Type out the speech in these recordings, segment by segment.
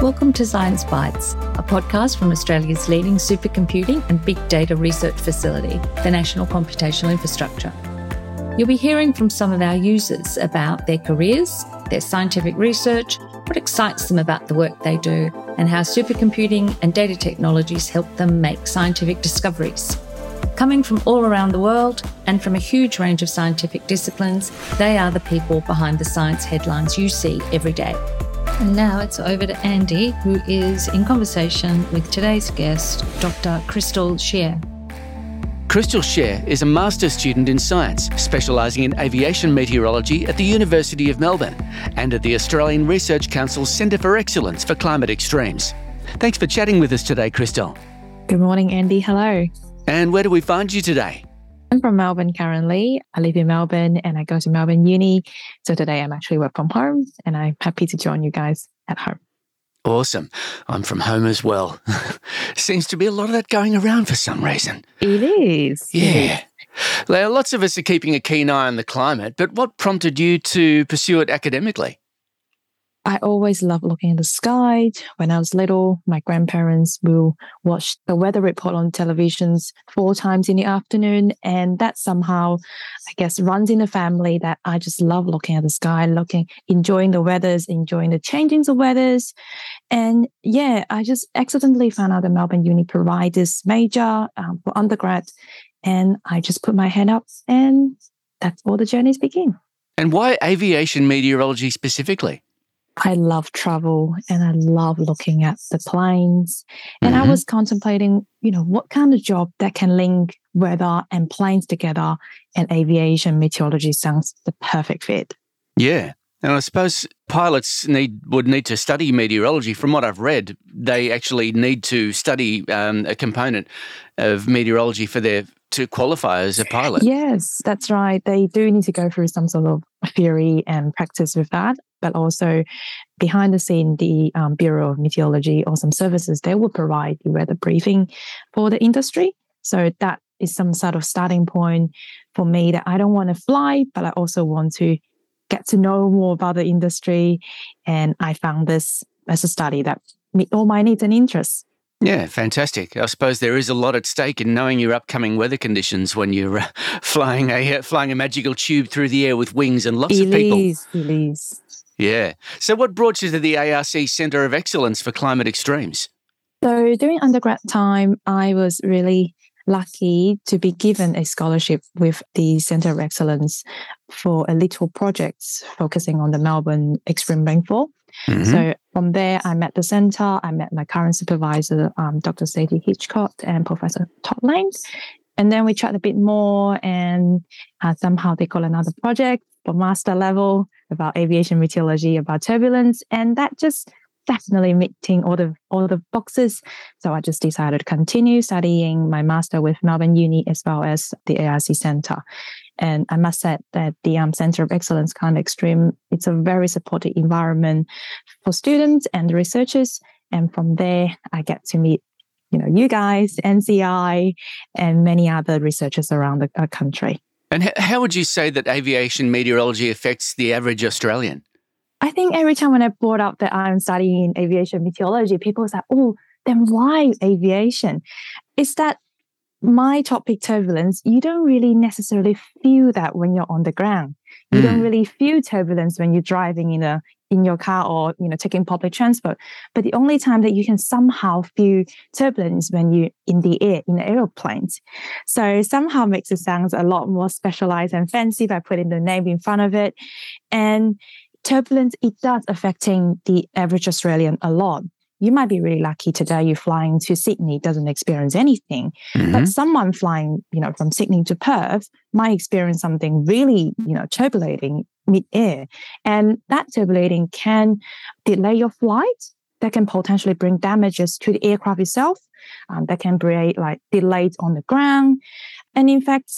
Welcome to Science Bites, a podcast from Australia's leading supercomputing and big data research facility, the National Computational Infrastructure. You'll be hearing from some of our users about their careers, their scientific research, what excites them about the work they do, and how supercomputing and data technologies help them make scientific discoveries. Coming from all around the world and from a huge range of scientific disciplines, they are the people behind the science headlines you see every day. And now it's over to Andy, who is in conversation with today's guest, Dr. Christal Xie. Christal Xie is a master's student in science, specialising in aviation meteorology at the University of Melbourne and at the Australian Research Council's Centre for Excellence for Climate Extremes. Thanks for chatting with us today, Christal. Good morning, Andy. Hello. And where do we find you today? I'm from Melbourne currently. I live in Melbourne and I go to Melbourne Uni. So today I'm actually work from home and I'm happy to join you guys at home. Awesome. I'm from home as well. Seems to be a lot of that going around for some reason. It is. Yeah. Now, lots of us are keeping a keen eye on the climate, but what prompted you to pursue it academically? I always loved looking at the sky. When I was little, my grandparents will watch the weather report on televisions four times in the afternoon. And that somehow, I guess, runs in the family that I just love looking at the sky, looking, enjoying the weathers, enjoying the changings of weathers. And yeah, I just accidentally found out that Melbourne Uni provide this major um, for undergrad. And I just put my hand up and that's all the journeys begin. And why aviation meteorology specifically? I love travel and I love looking at the planes. And mm-hmm. I was contemplating, you know, what kind of job that can link weather and planes together and aviation meteorology sounds the perfect fit. Yeah. And I suppose pilots need would need to study meteorology. From what I've read, they actually need to study um, a component of meteorology for their to qualify as a pilot. Yes, that's right. They do need to go through some sort of theory and practice with that but also behind the scene, the um, Bureau of Meteorology or some services, they will provide the weather briefing for the industry. So that is some sort of starting point for me that I don't want to fly, but I also want to get to know more about the industry. And I found this as a study that meet all my needs and interests. Yeah, fantastic. I suppose there is a lot at stake in knowing your upcoming weather conditions when you're uh, flying a uh, flying a magical tube through the air with wings and lots it of people. Is, it is. Yeah. So, what brought you to the ARC Centre of Excellence for Climate Extremes? So, during undergrad time, I was really lucky to be given a scholarship with the Centre of Excellence for a little projects focusing on the Melbourne extreme rainfall. Mm-hmm. So from there, I met the centre. I met my current supervisor, um, Dr. Stacey Hitchcock, and Professor Todd Lane. And then we chat a bit more, and uh, somehow they call another project master level about aviation meteorology, about turbulence, and that just definitely meeting all the all the boxes. So I just decided to continue studying my master with Melbourne Uni as well as the ARC Centre. And I must say that the um, Centre of Excellence Climate Extreme, it's a very supportive environment for students and researchers. And from there, I get to meet, you know, you guys, NCI, and many other researchers around the uh, country. And how would you say that aviation meteorology affects the average Australian? I think every time when I brought up that I'm studying aviation meteorology, people say, oh, then why aviation? It's that my topic turbulence, you don't really necessarily feel that when you're on the ground. You mm. don't really feel turbulence when you're driving in a in your car or you know taking public transport. But the only time that you can somehow feel turbulence when you're in the air in aeroplanes. So somehow makes it sounds a lot more specialized and fancy by putting the name in front of it. And turbulence it does affecting the average Australian a lot you might be really lucky today you're flying to Sydney, doesn't experience anything. Mm-hmm. But someone flying, you know, from Sydney to Perth might experience something really, you know, turbulating mid-air. And that turbulating can delay your flight. That can potentially bring damages to the aircraft itself. Um, that can create like delays on the ground. And in fact,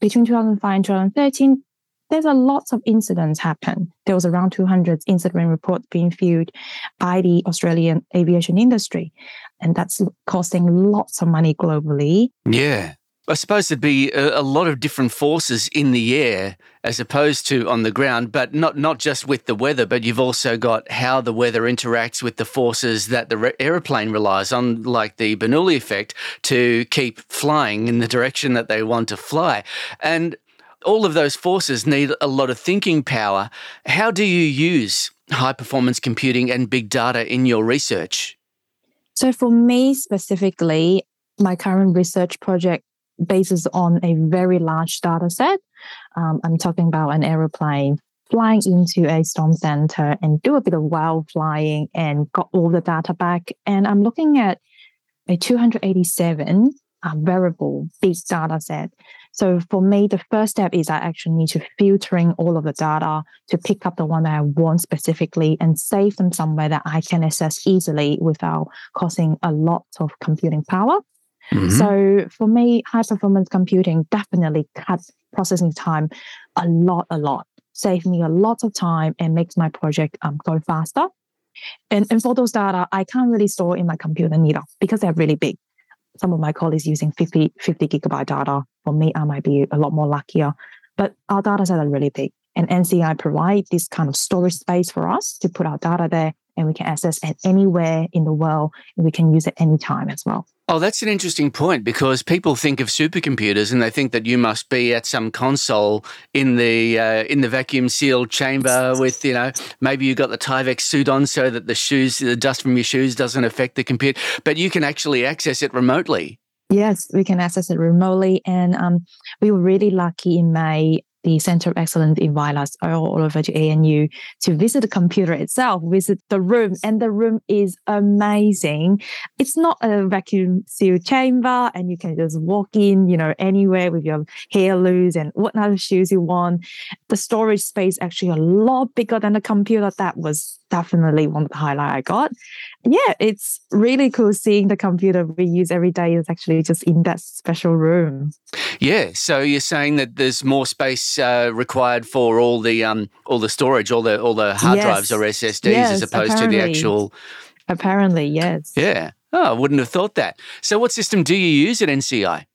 between 2005 and 2013, there's a lots of incidents happen. There was around 200 incident reports being filed by the Australian aviation industry, and that's costing lots of money globally. Yeah. I suppose there'd be a, a, lot of different forces in the air as opposed to on the ground, but not not just with the weather, but you've also got how the weather interacts with the forces that the re- aeroplane relies on, like the Bernoulli effect, to keep flying in the direction that they want to fly. And all of those forces need a lot of thinking power. How do you use high performance computing and big data in your research? So, for me specifically, my current research project bases on a very large data set. Um, I'm talking about an aeroplane flying into a storm center and do a bit of wild flying and got all the data back. And I'm looking at a 287 uh, variable big data set. So for me, the first step is I actually need to filtering all of the data to pick up the one that I want specifically and save them somewhere that I can access easily without causing a lot of computing power. Mm-hmm. So for me, high performance computing definitely cuts processing time a lot, a lot, save me a lot of time and makes my project um, go faster. And, and for those data, I can't really store in my computer neither because they're really big. Some of my colleagues using 50, 50 gigabyte data. For me, I might be a lot more luckier. But our data sets are really big. And NCI provide this kind of storage space for us to put our data there and we can access it anywhere in the world and we can use it anytime as well. Oh, that's an interesting point because people think of supercomputers and they think that you must be at some console in the uh, in the vacuum sealed chamber with you know maybe you've got the Tyvek suit on so that the shoes the dust from your shoes doesn't affect the computer, but you can actually access it remotely. Yes, we can access it remotely, and um, we were really lucky in May the Center of Excellence invite us all over to ANU to visit the computer itself, visit the room, and the room is amazing. It's not a vacuum sealed chamber, and you can just walk in, you know, anywhere with your hair loose and what other shoes you want. The storage space actually a lot bigger than the computer. That was definitely one of the highlight I got. Yeah, it's really cool seeing the computer we use every day is actually just in that special room. Yeah, so you're saying that there's more space uh, required for all the um all the storage, all the all the hard yes. drives or SSDs yes, as opposed apparently. to the actual. Apparently, yes. Yeah. Oh, I wouldn't have thought that. So, what system do you use at NCI?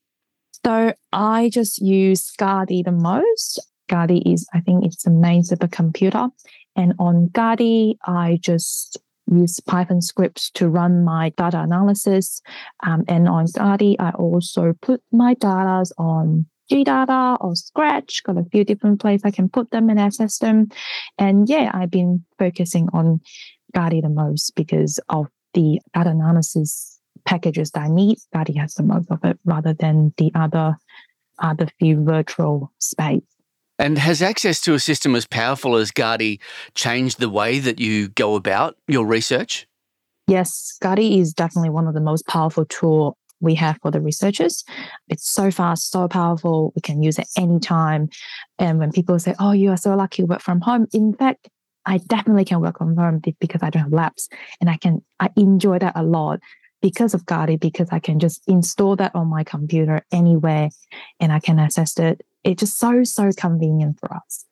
So, I just use Gadi the most. Gadi is, I think, it's the main supercomputer. And on Gadi, I just use Python scripts to run my data analysis. Um, and on Gadi, I also put my data on GData or Scratch, got a few different places I can put them and access them. And yeah, I've been focusing on Gadi the most because of the data analysis packages that I need. Gadi has the most of it rather than the other other few virtual space. And has access to a system as powerful as Gadi changed the way that you go about your research? Yes, Gadi is definitely one of the most powerful tool we have for the researchers. It's so fast, so powerful. We can use it anytime. And when people say, "Oh, you are so lucky work from home," in fact, I definitely can work from home because I don't have labs, and I can I enjoy that a lot because of Gadi because I can just install that on my computer anywhere, and I can access it it's just so, so convenient for us.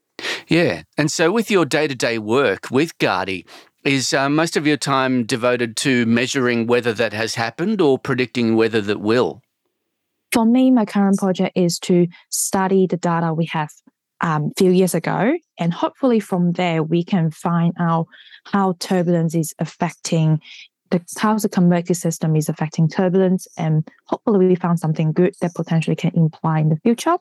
Yeah. And so with your day to day work with Gadi, is uh, most of your time devoted to measuring whether that has happened or predicting whether that will? For me, my current project is to study the data we have um, a few years ago. And hopefully, from there, we can find out how turbulence is affecting how the convective system is affecting turbulence, and hopefully we found something good that potentially can imply in the future.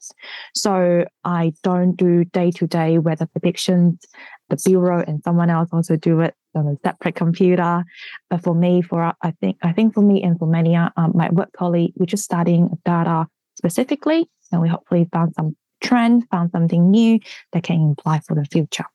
So I don't do day to day weather predictions. The bureau and someone else also do it on a separate computer. But for me, for I think I think for me and for many um, my work colleague, we're just studying data specifically, and we hopefully found some trend, found something new that can imply for the future.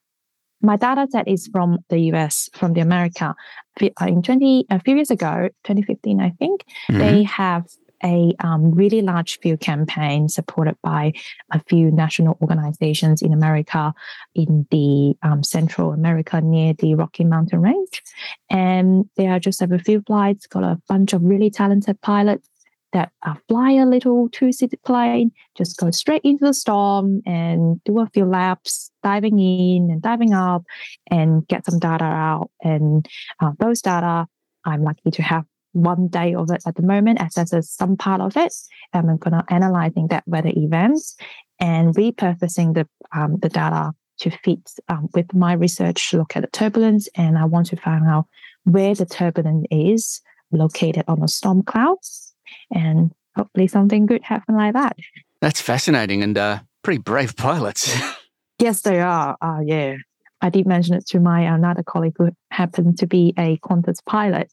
My data set is from the US, from the America. Uh, in 20, a few years ago, 2015, I think, mm-hmm. they have a um, really large field campaign supported by a few national organizations in America, in the um, Central America near the Rocky Mountain Range. And they are just have a few flights, got a bunch of really talented pilots that uh, fly a little two-seated plane, just go straight into the storm and do a few laps, diving in and diving up, and get some data out. And uh, those data, I'm lucky to have one day of it at the moment, accesses some part of it. And I'm to analyzing that weather events and repurposing the um, the data to fit um, with my research. Look at the turbulence, and I want to find out where the turbulence is located on the storm clouds, and hopefully something good happen like that. That's fascinating and uh, pretty brave pilots. yes, they are. Uh, yeah, I did mention it to my another colleague who happened to be a Qantas pilot,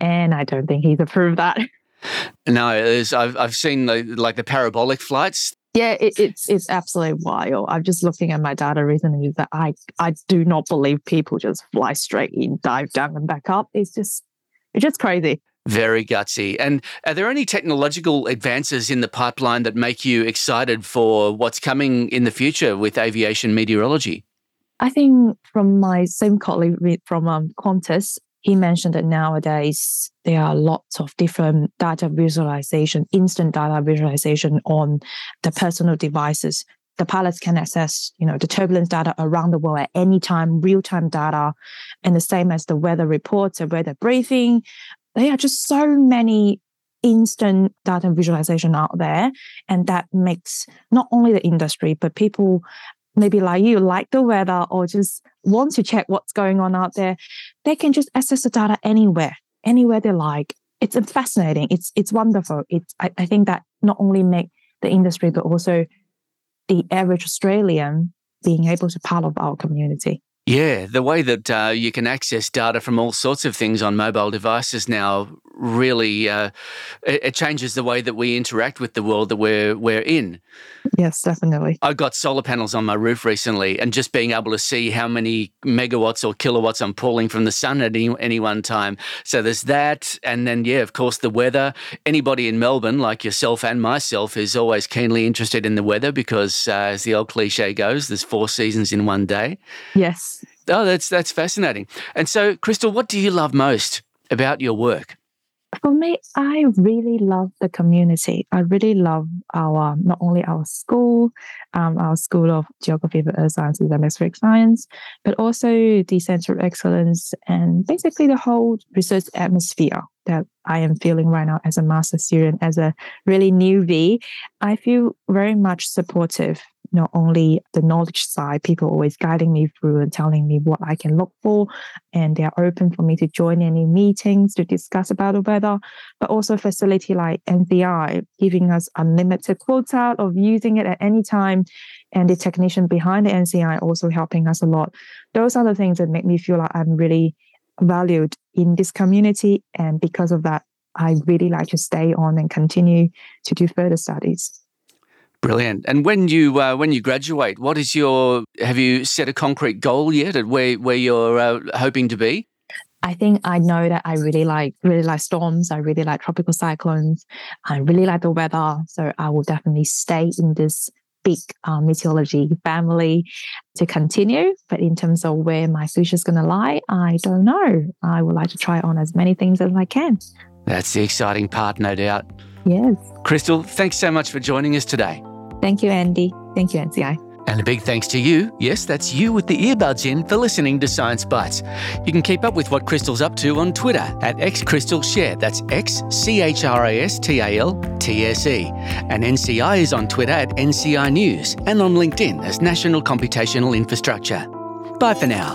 and I don't think he's approved that. No, I've I've seen the, like the parabolic flights. Yeah, it, it's it's absolutely wild. I'm just looking at my data recently that I I do not believe people just fly straight in, dive down, and back up. It's just it's just crazy. Very gutsy. And are there any technological advances in the pipeline that make you excited for what's coming in the future with aviation meteorology? I think from my same colleague from um, Qantas, he mentioned that nowadays there are lots of different data visualization, instant data visualization on the personal devices. The pilots can access, you know, the turbulence data around the world at any time, real-time data, and the same as the weather reports or weather briefing. There are just so many instant data visualization out there and that makes not only the industry but people maybe like you like the weather or just want to check what's going on out there, they can just access the data anywhere, anywhere they like. It's fascinating. It's it's wonderful. It's I, I think that not only make the industry but also the average Australian being able to part of our community. Yeah, the way that uh, you can access data from all sorts of things on mobile devices now really uh, it, it, changes the way that we interact with the world that we're we're in. Yes, definitely. I got solar panels on my roof recently, and just being able to see how many megawatts or kilowatts I'm pulling from the sun at any, any one time. So there's that, and then yeah, of course the weather. Anybody in Melbourne, like yourself and myself, is always keenly interested in the weather because, uh, as the old cliche goes, there's four seasons in one day. Yes. Oh, that's that's fascinating. And so, Christal, what do you love most about your work? For me, I really love the community. I really love our not only our school, um, our School of Geography, Earth Sciences, and Atmospheric Science, but also the Center of Excellence and basically the whole research atmosphere that I am feeling right now as a master student, as a really newbie. I feel very much supportive not only the knowledge side, people always guiding me through and telling me what I can look for. And they are open for me to join any meetings to discuss about the weather, but also facility like NCI, giving us unlimited quota of using it at any time. And the technician behind the NCI also helping us a lot. Those are the things that make me feel like I'm really valued in this community. And because of that, I really like to stay on and continue to do further studies. Brilliant. And when you uh, when you graduate, what is your have you set a concrete goal yet at where where you're uh, hoping to be? I think I know that I really like really like storms. I really like tropical cyclones. I really like the weather, so I will definitely stay in this big uh, meteorology family to continue. But in terms of where my future is going to lie, I don't know. I would like to try on as many things as I can. That's the exciting part, no doubt. Yes. Christal, thanks so much for joining us today. Thank you, Andy. Thank you, NCI. And a big thanks to you. Yes, that's you with the earbuds in for listening to Science Bites. You can keep up with what Christal's up to on Twitter at XChristaltse. That's X C H R A S T A L T S E. And NCI is on Twitter at NCI News and on LinkedIn as National Computational Infrastructure. Bye for now.